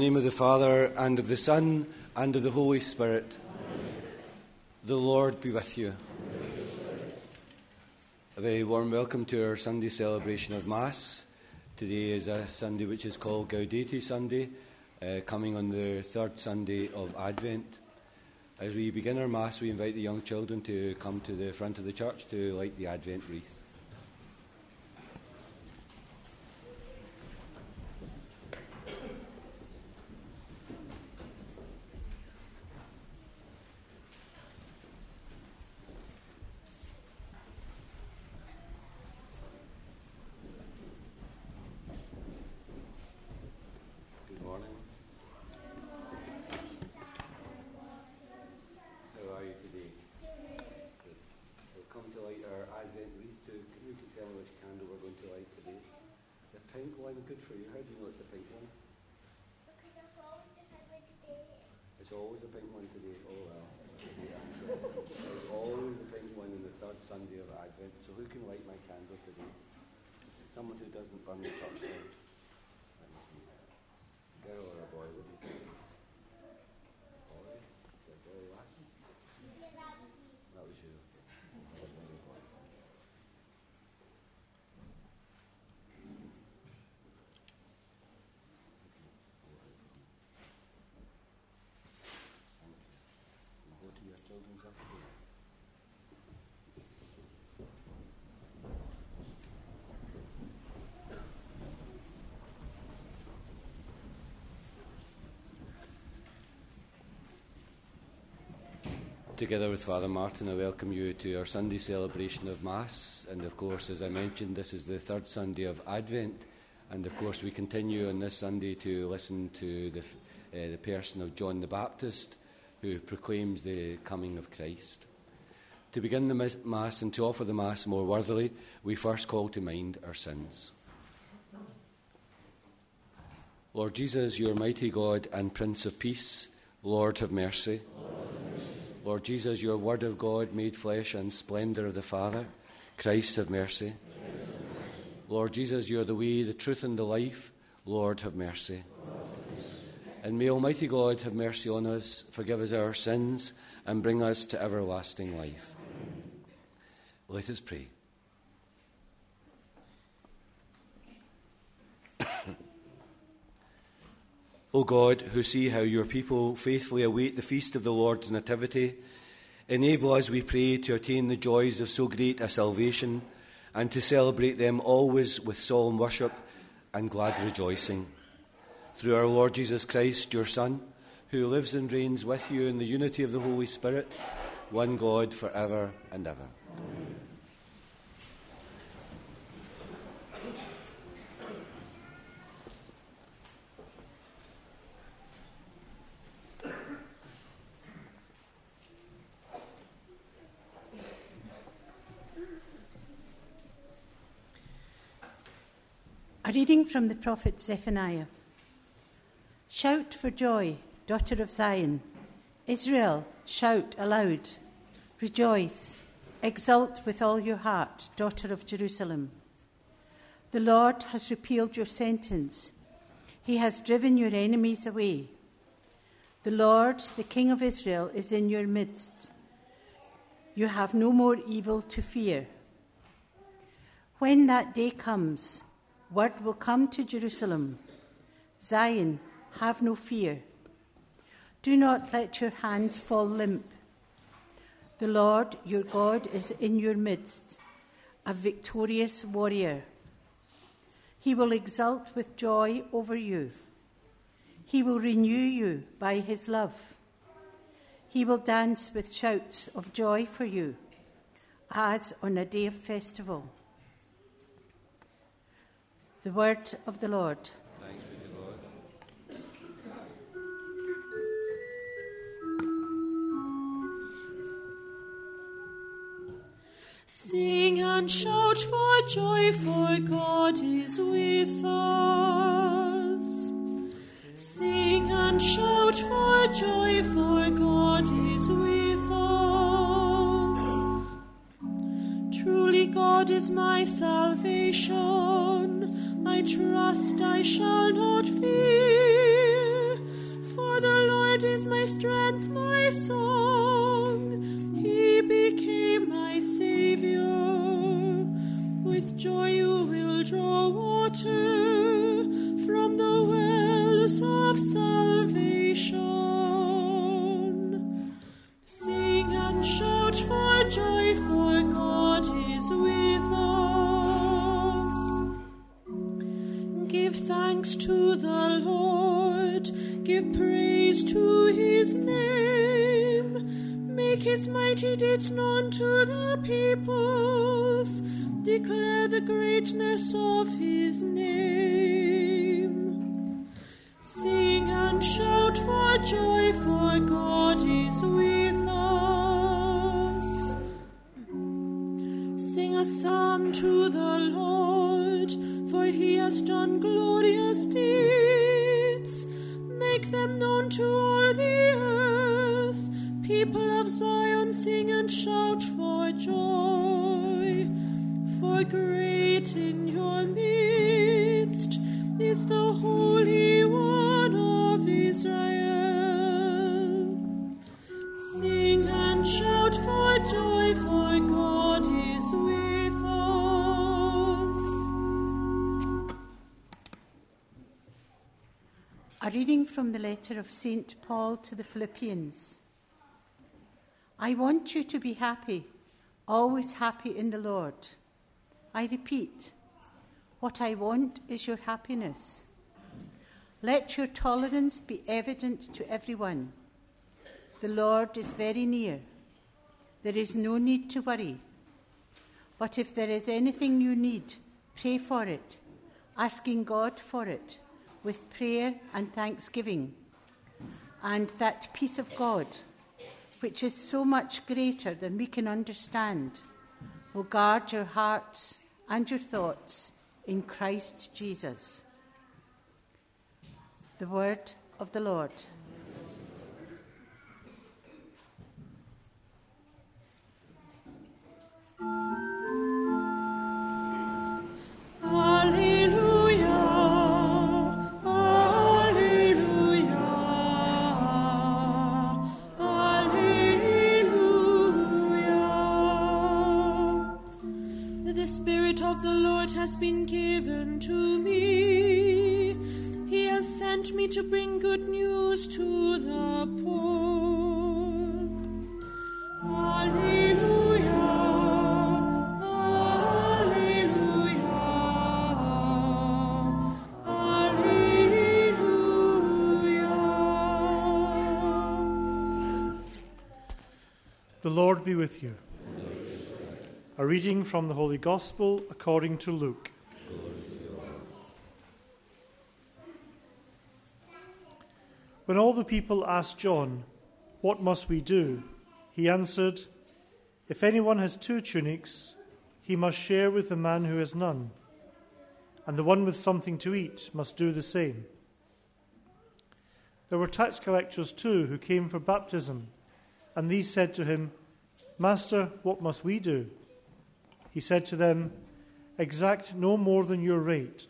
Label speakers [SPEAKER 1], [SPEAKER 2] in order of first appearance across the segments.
[SPEAKER 1] Name of the Father, and of the Son, and of the Holy Spirit. The Lord be with you. A very warm welcome to our Sunday celebration of Mass. Today is a Sunday which is called Gaudete Sunday, uh, coming on the third Sunday of Advent. As we begin our Mass, we invite the young children to come to the front of the church to light the Advent wreath. Good morning. How are you today? Good. We'll come to light our Advent wreath too. Can you tell me which candle we're going to light today? The pink one, good for you. How do you know it's the pink one?
[SPEAKER 2] Because I've always depended today.
[SPEAKER 1] It's always the pink one today. Oh well. that's a good answer. It's always the pink one on the third Sunday of Advent. So who can light my candle today? Someone who doesn't burn the church light. Let me see. Girl or a boy, what do you think? Boy? Is it Billy Lasson?
[SPEAKER 2] Yeah, that was me.
[SPEAKER 1] That was you. That was one of the boys. Thank you. Go to your children's up here. Together with Father Martin, I welcome you to our Sunday celebration of Mass. And of course, as I mentioned, this is the third Sunday of Advent. And of course, we continue on this Sunday to listen to the, uh, the person of John the Baptist, who proclaims the coming of Christ. To begin the Mass and to offer the Mass more worthily, we first call to mind our sins. Lord Jesus, your mighty God and Prince of Peace, Lord have mercy. Lord Jesus, your Word of God made flesh and splendour of the Father, Christ have mercy. Lord Jesus, you are the way, the truth, and the life, Lord have mercy. And may Almighty God have mercy on us, forgive us our sins, and bring us to everlasting life. Let us pray. O God, who see how your people faithfully await the feast of the Lord's Nativity, enable us, we pray, to attain the joys of so great a salvation and to celebrate them always with solemn worship and glad rejoicing. Through our Lord Jesus Christ, your Son, who lives and reigns with you in the unity of the Holy Spirit, one God for ever and ever.
[SPEAKER 3] A reading from the prophet Zephaniah. Shout for joy, daughter of Zion. Israel, shout aloud. Rejoice, exult with all your heart, daughter of Jerusalem. The Lord has repealed your sentence, He has driven your enemies away. The Lord, the King of Israel, is in your midst. You have no more evil to fear. When that day comes, word will come to Jerusalem Zion, have no fear. Do not let your hands fall limp. The Lord your God is in your midst, a victorious warrior. He will exult with joy over you. He will renew you by his love. He will dance with shouts of joy for you, as on a day of festival. The word of the Lord.
[SPEAKER 4] Sing and shout for joy, for God is with us. Sing and shout for joy, for God is with us. Truly, God is my salvation. I trust I shall not fear. For the Lord is my strength, my song. He became my Savior. With joy you will draw water from the wells of salvation. Give praise to his name. Make his mighty deeds known to the peoples, declare the greatness of his name. Sing and shout for joy, for God is with us. Sing a psalm to the Lord, for he has done glorious deeds. Sing and shout for joy. For great in your midst is the Holy One of Israel. Sing and shout for joy, for God is with us.
[SPEAKER 3] A reading from the letter of St. Paul to the Philippians. I want you to be happy, always happy in the Lord. I repeat, what I want is your happiness. Let your tolerance be evident to everyone. The Lord is very near. There is no need to worry. But if there is anything you need, pray for it, asking God for it with prayer and thanksgiving. And that peace of God, which is so much greater than we can understand, will guard your hearts and your thoughts in Christ Jesus. The word of the Lord.
[SPEAKER 5] From the Holy Gospel according to Luke. When all the people asked John, What must we do? he answered, If anyone has two tunics, he must share with the man who has none, and the one with something to eat must do the same. There were tax collectors too who came for baptism, and these said to him, Master, what must we do? He said to them, Exact no more than your rate.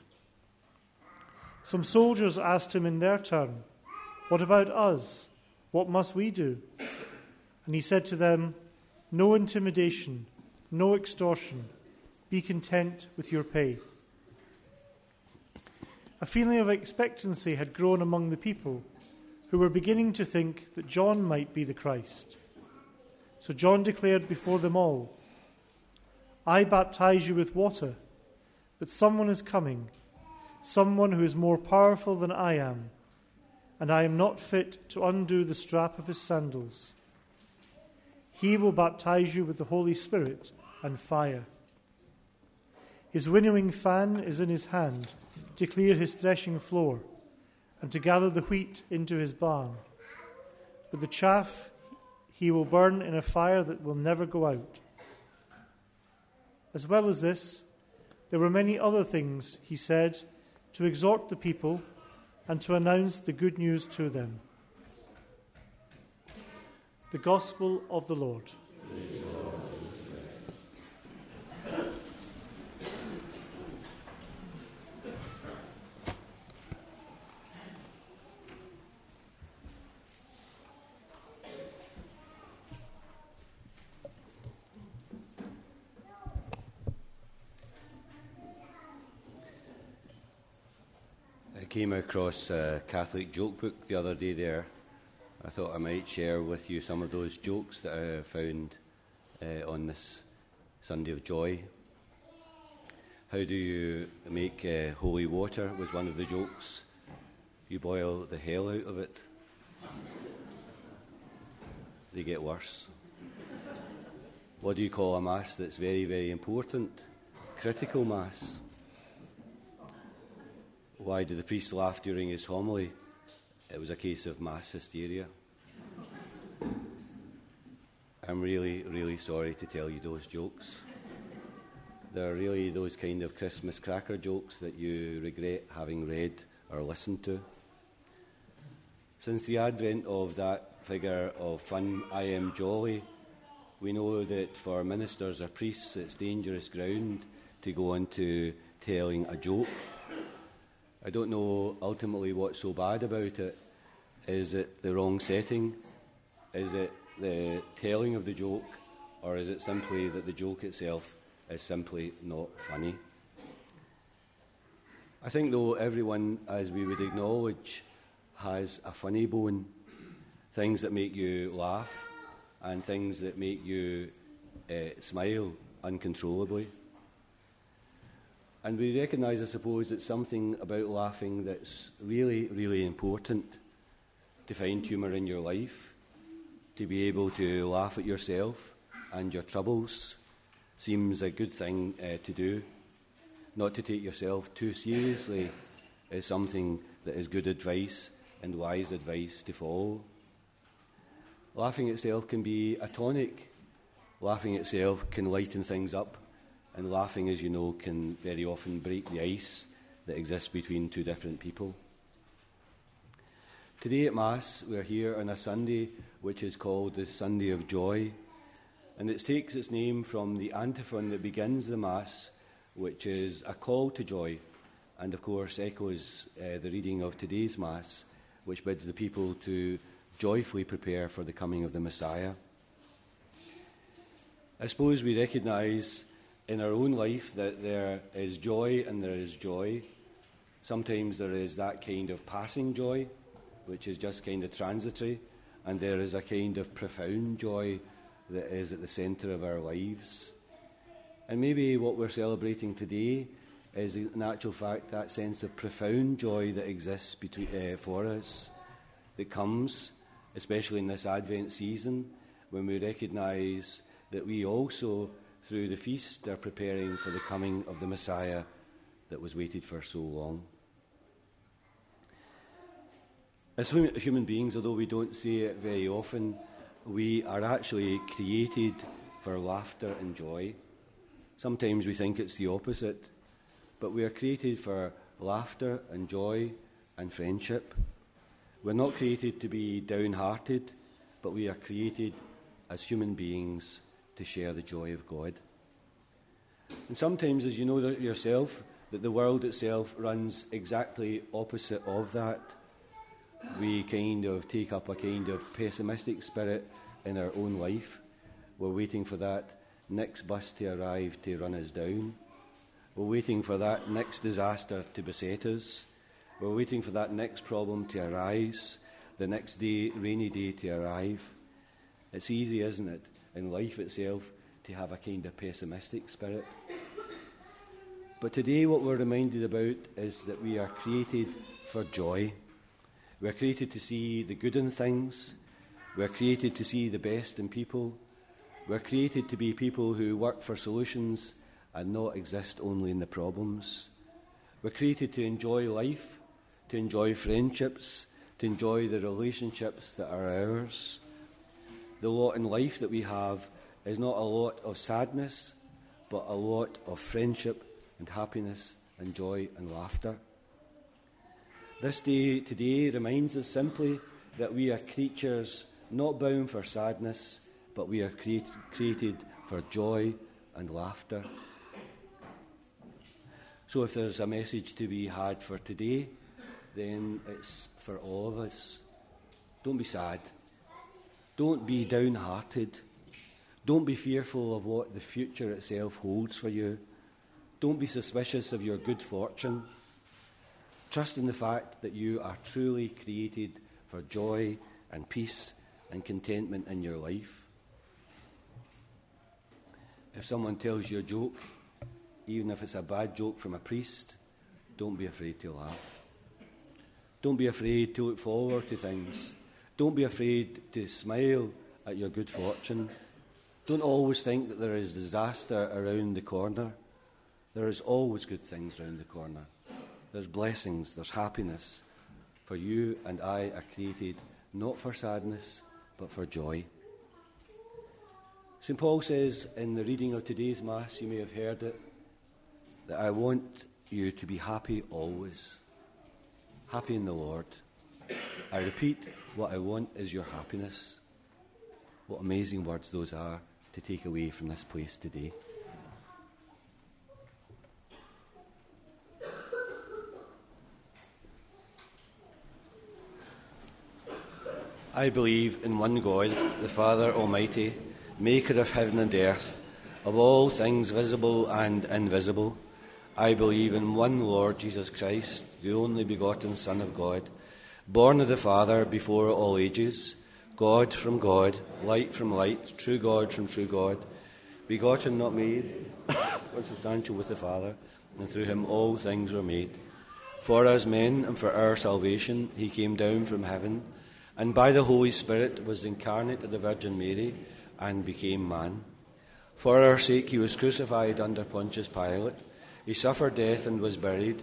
[SPEAKER 5] Some soldiers asked him in their turn, What about us? What must we do? And he said to them, No intimidation, no extortion. Be content with your pay. A feeling of expectancy had grown among the people, who were beginning to think that John might be the Christ. So John declared before them all, I baptize you with water, but someone is coming, someone who is more powerful than I am, and I am not fit to undo the strap of his sandals. He will baptize you with the Holy Spirit and fire. His winnowing fan is in his hand to clear his threshing floor and to gather the wheat into his barn. But the chaff he will burn in a fire that will never go out. As well as this, there were many other things he said to exhort the people and to announce the good news to them. The Gospel of the Lord.
[SPEAKER 1] Came across a Catholic joke book the other day there. I thought I might share with you some of those jokes that I found uh, on this Sunday of Joy. How do you make uh, holy water? Was one of the jokes. You boil the hell out of it. They get worse. What do you call a mass that's very, very important? Critical mass. Why did the priest laugh during his homily? It was a case of mass hysteria. I'm really, really sorry to tell you those jokes. They're really those kind of Christmas cracker jokes that you regret having read or listened to. Since the advent of that figure of fun, I am jolly, we know that for ministers or priests it's dangerous ground to go into telling a joke I don't know ultimately what's so bad about it. Is it the wrong setting? Is it the telling of the joke? Or is it simply that the joke itself is simply not funny? I think, though, everyone, as we would acknowledge, has a funny bone. Things that make you laugh and things that make you uh, smile uncontrollably. And we recognise, I suppose, that something about laughing that's really, really important to find humour in your life, to be able to laugh at yourself and your troubles seems a good thing uh, to do. Not to take yourself too seriously is something that is good advice and wise advice to follow. Laughing itself can be a tonic. Laughing itself can lighten things up and laughing, as you know, can very often break the ice that exists between two different people. Today at Mass, we're here on a Sunday which is called the Sunday of Joy, and it takes its name from the antiphon that begins the Mass, which is a call to joy, and of course echoes uh, the reading of today's Mass, which bids the people to joyfully prepare for the coming of the Messiah. I suppose we recognise in our own life that there is joy and there is joy. Sometimes there is that kind of passing joy, which is just kind of transitory, and there is a kind of profound joy that is at the centre of our lives. And maybe what we're celebrating today is, in actual fact, that sense of profound joy that exists between, uh, for us, that comes, especially in this Advent season, when we recognise that we also through the feast are preparing for the coming of the Messiah that was waited for so long. As human beings, although we don't say it very often, we are actually created for laughter and joy. Sometimes we think it's the opposite, but we are created for laughter and joy and friendship. We're not created to be downhearted, but we are created as human beings to share the joy of God. And sometimes, as you know yourself, that the world itself runs exactly opposite of that. We kind of take up a kind of pessimistic spirit in our own life. We're waiting for that next bus to arrive to run us down. We're waiting for that next disaster to beset us. We're waiting for that next problem to arise, the next day, rainy day to arrive. It's easy, isn't it? In life itself to have a kind of pessimistic spirit. But today, what we're reminded about is that we are created for joy. We're created to see the good in things. We're created to see the best in people. We're created to be people who work for solutions and not exist only in the problems. We're created to enjoy life, to enjoy friendships, to enjoy the relationships that are ours the lot in life that we have is not a lot of sadness, but a lot of friendship and happiness and joy and laughter. This day today reminds us simply that we are creatures not bound for sadness, but we are create, created for joy and laughter. So, if there's a message to be had for today, then it's for all of us. Don't be sad. Don't be downhearted. Don't be fearful of what the future itself holds for you. Don't be suspicious of your good fortune. Trust in the fact that you are truly created for joy and peace and contentment in your life. If someone tells you a joke, even if it's a bad joke from a priest, don't be afraid to laugh. Don't be afraid to look forward to things. Don't be afraid to smile at your good fortune. Don't always think that there is disaster around the corner. There is always good things around the corner. There's blessings, there's happiness. For you and I are created not for sadness, but for joy. St. Paul says in the reading of today's Mass, you may have heard it, that I want you to be happy always. Happy in the Lord. I repeat, what I want is your happiness. What amazing words those are to take away from this place today. I believe in one God, the Father Almighty, maker of heaven and earth, of all things visible and invisible. I believe in one Lord Jesus Christ, the only begotten Son of God, born of the Father before all ages, God from God, light from light, true God from true God, begotten, not made, consubstantial with the Father, and through him all things were made. For us men and for our salvation, he came down from heaven and by the Holy Spirit was incarnate of the Virgin Mary and became man. For our sake he was crucified under Pontius Pilate. He suffered death and was buried,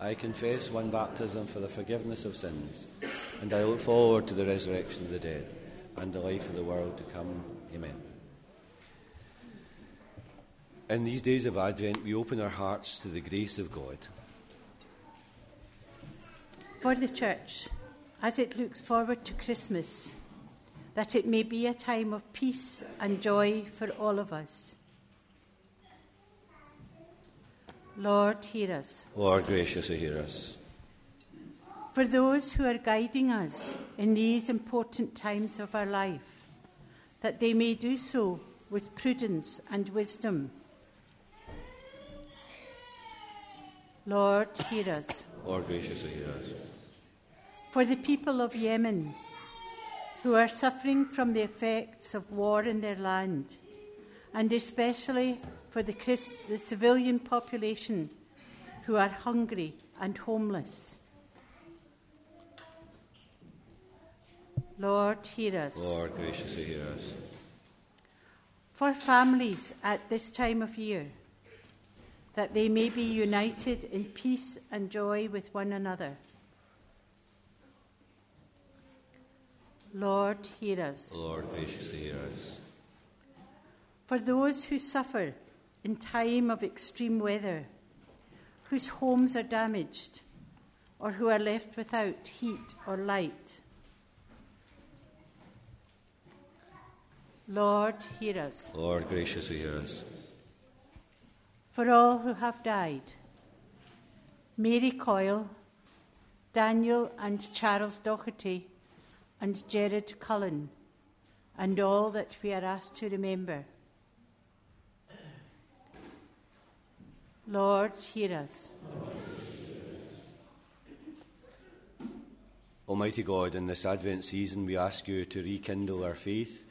[SPEAKER 1] I confess one baptism for the forgiveness of sins, and I look forward to the resurrection of the dead and the life of the world to come. Amen. In these days of Advent, we open our hearts to the grace of God.
[SPEAKER 3] For the Church, as it looks forward to Christmas, that it may be a time of peace and joy for all of us. Lord, hear us.
[SPEAKER 1] Lord, graciously hear us.
[SPEAKER 3] For those who are guiding us in these important times of our life, that they may do so with prudence and wisdom. Lord, hear us.
[SPEAKER 1] Lord, graciously hear us.
[SPEAKER 3] For the people of Yemen, who are suffering from the effects of war in their land, and especially for the, Christ, the civilian population who are hungry and homeless. Lord, hear us.
[SPEAKER 1] Lord, graciously hear us.
[SPEAKER 3] For families at this time of year, that they may be united in peace and joy with one another. Lord, hear us.
[SPEAKER 1] Lord, graciously hear us.
[SPEAKER 3] For those who suffer in time of extreme weather, whose homes are damaged, or who are left without heat or light. Lord, hear us.
[SPEAKER 1] Lord, graciously hear us.
[SPEAKER 3] For all who have died, Mary Coyle, Daniel and Charles Doherty, and Jared Cullen, and all that we are asked to remember. Lord, hear us.
[SPEAKER 1] Almighty God, in this Advent season, we ask you to rekindle our faith,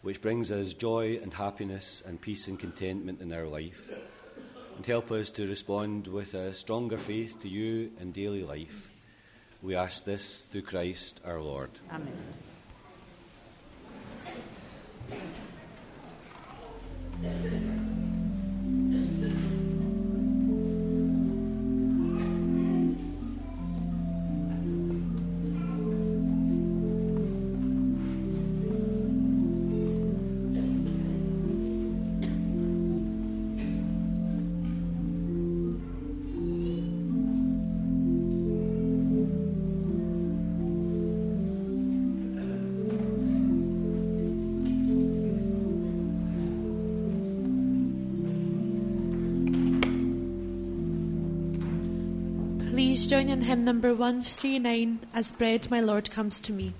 [SPEAKER 1] which brings us joy and happiness and peace and contentment in our life, and help us to respond with a stronger faith to you in daily life. We ask this through Christ our Lord.
[SPEAKER 3] Amen.
[SPEAKER 4] Join in hymn number 139 as Bread My Lord Comes to Me.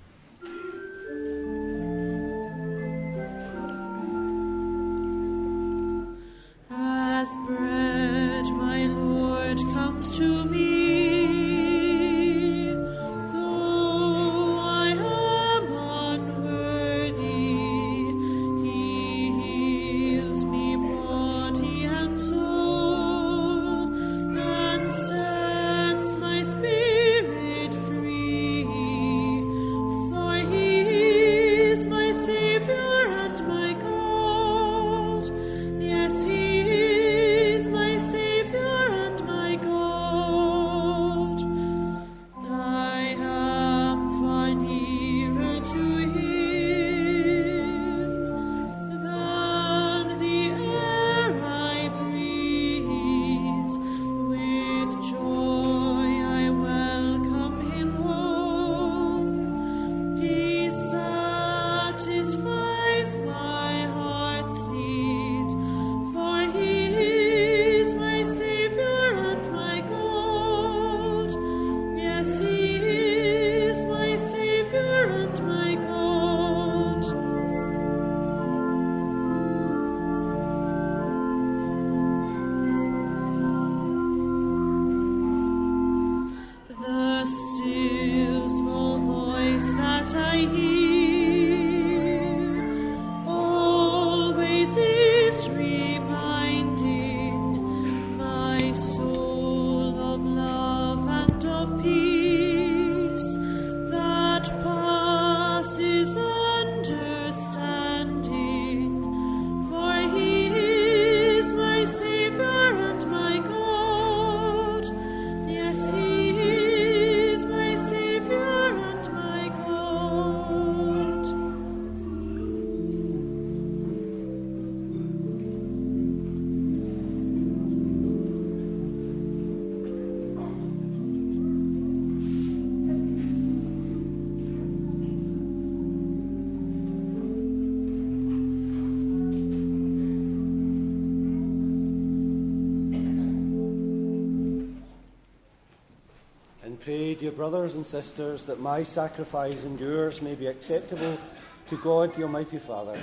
[SPEAKER 1] Dear brothers and sisters, that my sacrifice and yours may be acceptable to God the Almighty Father.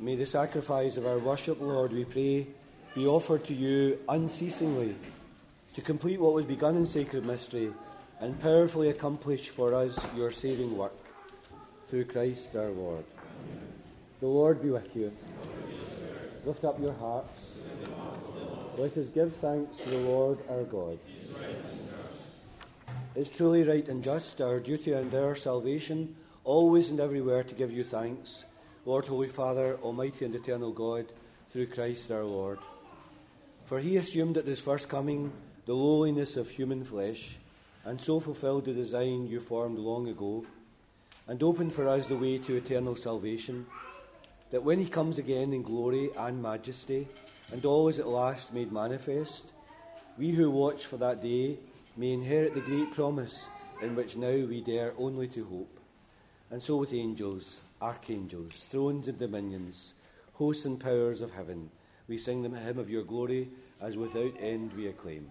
[SPEAKER 1] May the sacrifice of our worship, Lord, we pray, be offered to you unceasingly to complete what was begun in sacred mystery and powerfully accomplish for us your saving work. Through Christ our Lord. The Lord be with you. Lift up your hearts. Let us give thanks to the Lord our God. It's truly right and just, our duty and our salvation, always and everywhere to give you thanks, Lord, Holy Father, Almighty and eternal God, through Christ our Lord. For he assumed at his first coming the lowliness of human flesh, and so fulfilled the design you formed long ago, and opened for us the way to eternal salvation that when he comes again in glory and majesty, and all is at last made manifest, we who watch for that day may inherit the great promise in which now we dare only to hope. And so with angels, archangels, thrones and dominions, hosts and powers of heaven, we sing the hymn of your glory as without end we acclaim.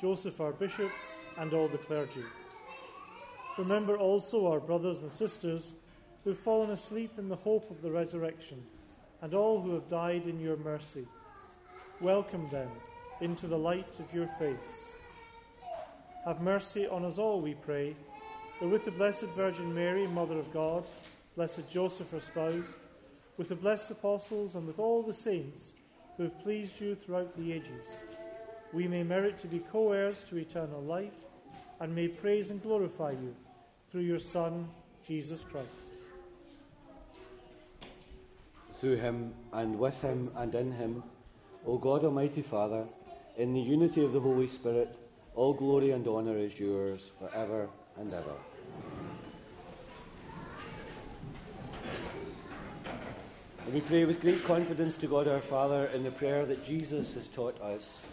[SPEAKER 5] Joseph, our Bishop, and all the clergy. Remember also our brothers and sisters who have fallen asleep in the hope of the resurrection, and all who have died in your mercy. Welcome them into the light of your face. Have mercy on us all, we pray, that with the Blessed Virgin Mary, Mother of God, blessed Joseph, her spouse, with the blessed apostles, and with all the saints who have pleased you throughout the ages, we may merit to be co heirs to eternal life and may praise and glorify you through your Son, Jesus Christ.
[SPEAKER 1] Through him, and with him, and in him, O God Almighty Father, in the unity of the Holy Spirit, all glory and honour is yours for ever and ever. We pray with great confidence to God our Father in the prayer that Jesus has taught us.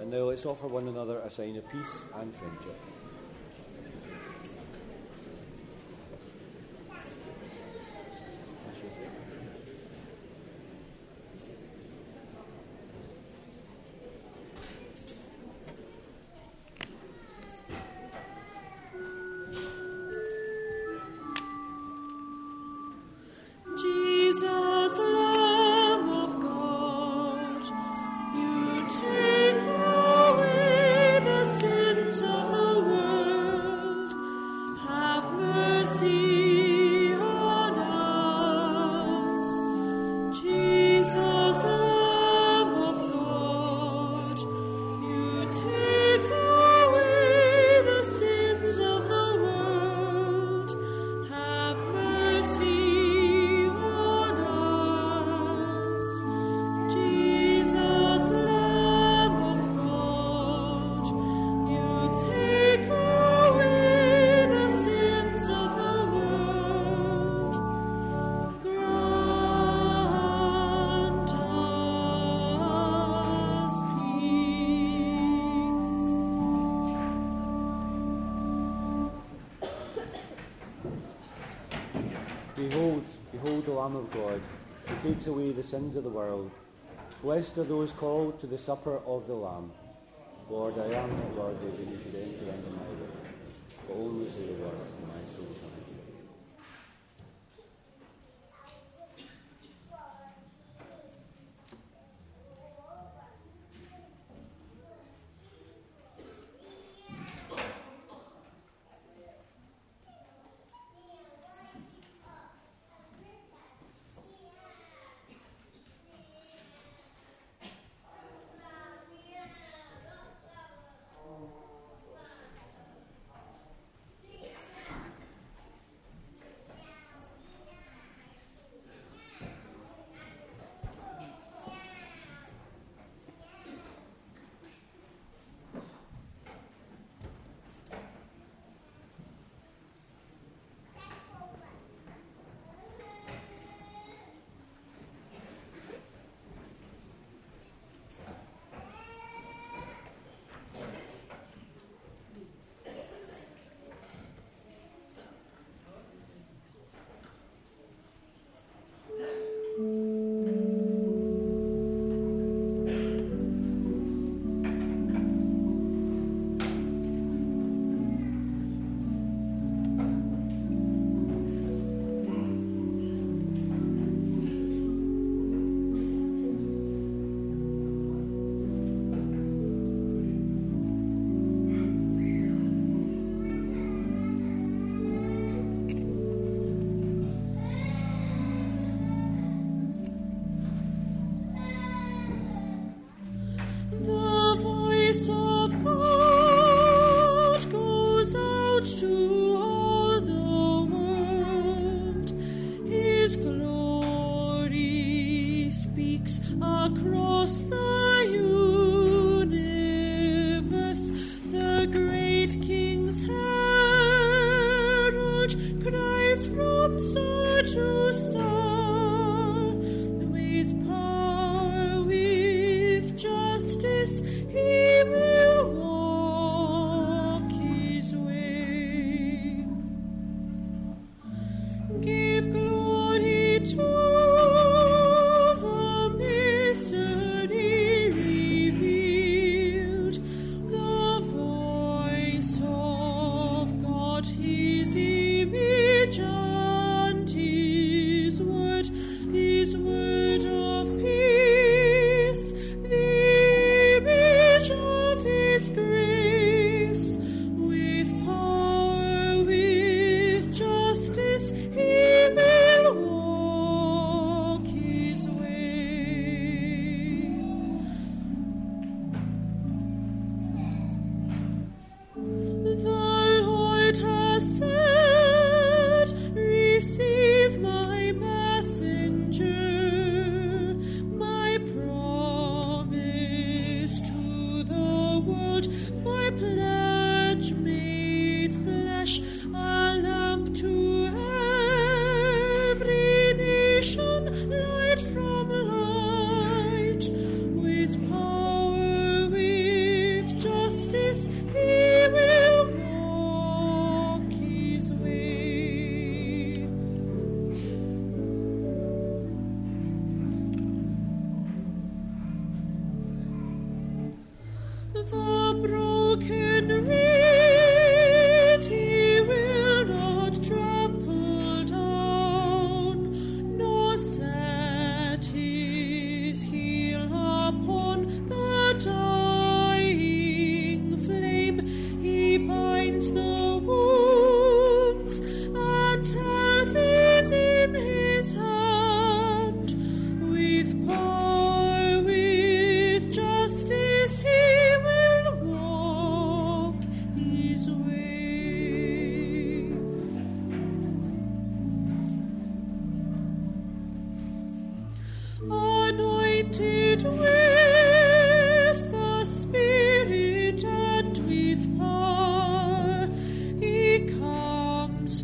[SPEAKER 1] And now let's offer one another a sign of peace and friendship.
[SPEAKER 4] Lamb of God, who takes away the sins of the world, blessed are those called to the supper of the Lamb. Lord, I am not worthy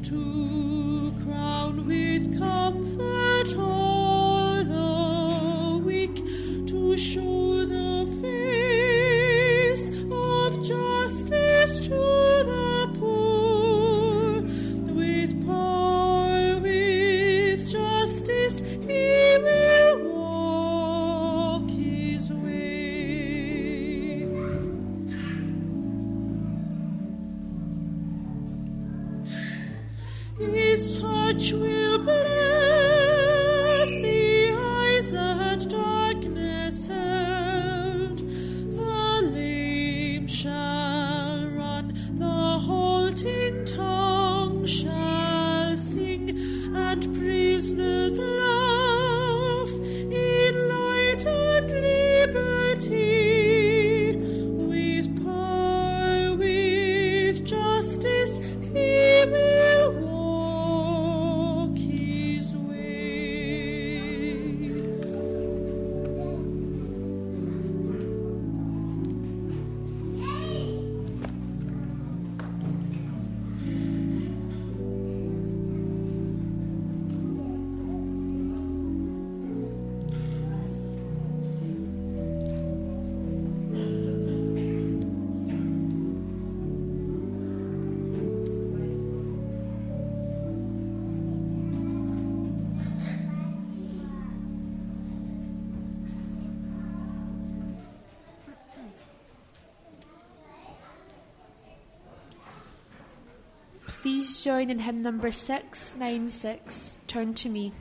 [SPEAKER 6] to
[SPEAKER 4] Please join in hymn number 696, Turn to Me.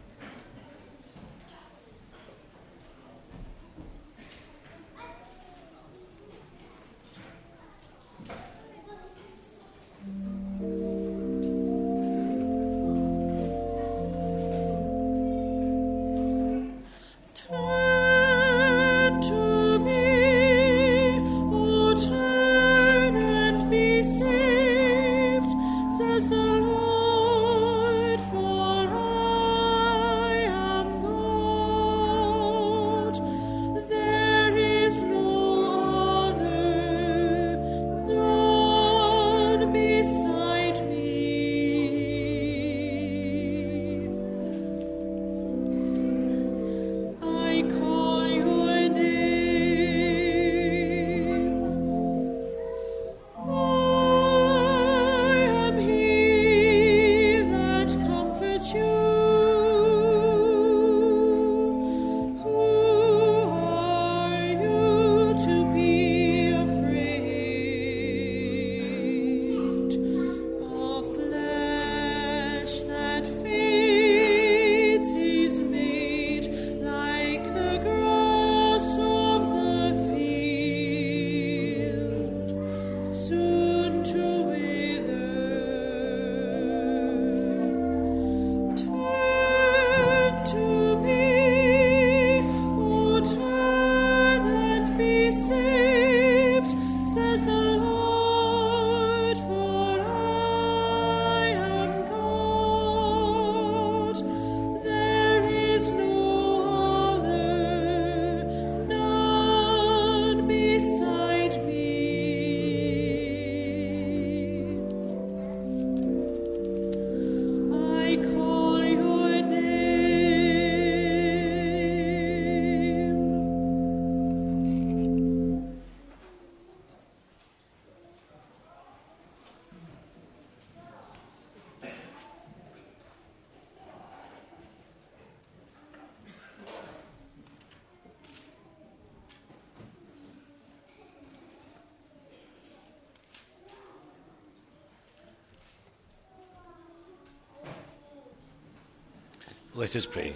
[SPEAKER 1] Let us pray.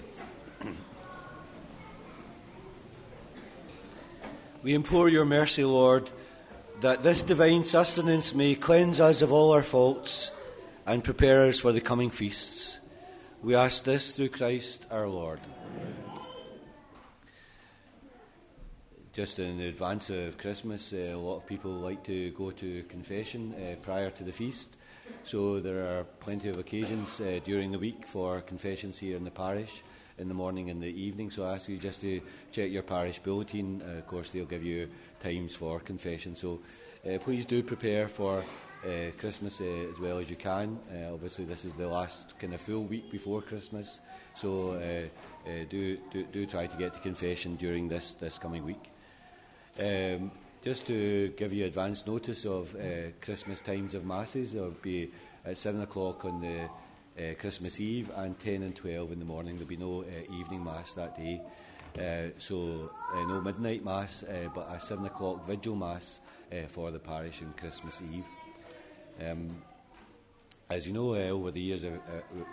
[SPEAKER 1] We implore your mercy, Lord, that this divine sustenance may cleanse us of all our faults and prepare us for the coming feasts. We ask this through Christ our Lord. Just in advance of Christmas, a lot of people like to go to confession uh, prior to the feast. So there are plenty of occasions uh, during the week for confessions here in the parish, in the morning and the evening. So I ask you just to check your parish bulletin. Uh, of course, they'll give you times for confession. So uh, please do prepare for uh, Christmas uh, as well as you can. Uh, obviously, this is the last kind of full week before Christmas. So uh, do, do, do try to get to confession during this, this coming week. Um, just to give you advance notice of uh, Christmas times of masses, there will be at seven o'clock on the uh, Christmas Eve and ten and twelve in the morning. There'll be no uh, evening mass that day, uh, so uh, no midnight mass, uh, but a seven o'clock vigil mass for the parish on Christmas Eve. Um, As you know, over the years,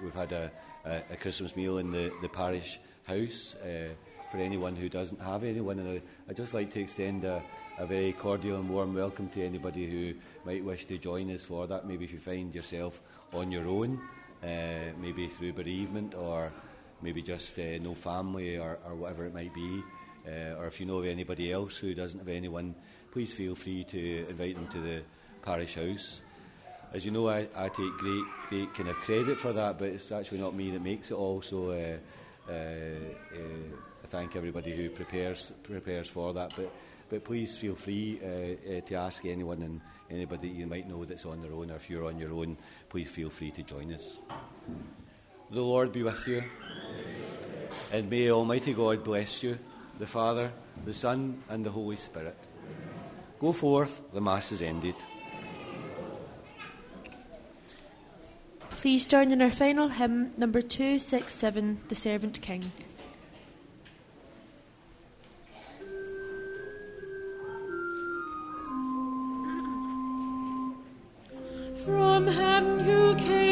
[SPEAKER 1] we've had a, a, Christmas meal in the, the parish house for anyone who doesn't have anyone. And I, I'd just like to extend a, a very cordial and warm welcome to anybody who might wish to join us for that. Maybe if you find yourself on your own, uh, maybe through bereavement or maybe just uh, no family or, or whatever it might be. Uh, or if you know of anybody else who doesn't have anyone, please feel free to invite them to the parish house. As you know, I, I take great, great kind of credit for that, but it's actually not me that makes it all. So uh, uh, uh, thank everybody who prepares prepares for that. But but please feel free uh, uh, to ask anyone and anybody you might know that's on their own, or if you're on your own, please feel free to join us. The Lord be with you, and may Almighty God bless you, the Father, the Son, and the Holy Spirit. Go forth. The Mass is ended.
[SPEAKER 4] Please join in our final hymn, number 267, The Servant King. From heaven you came,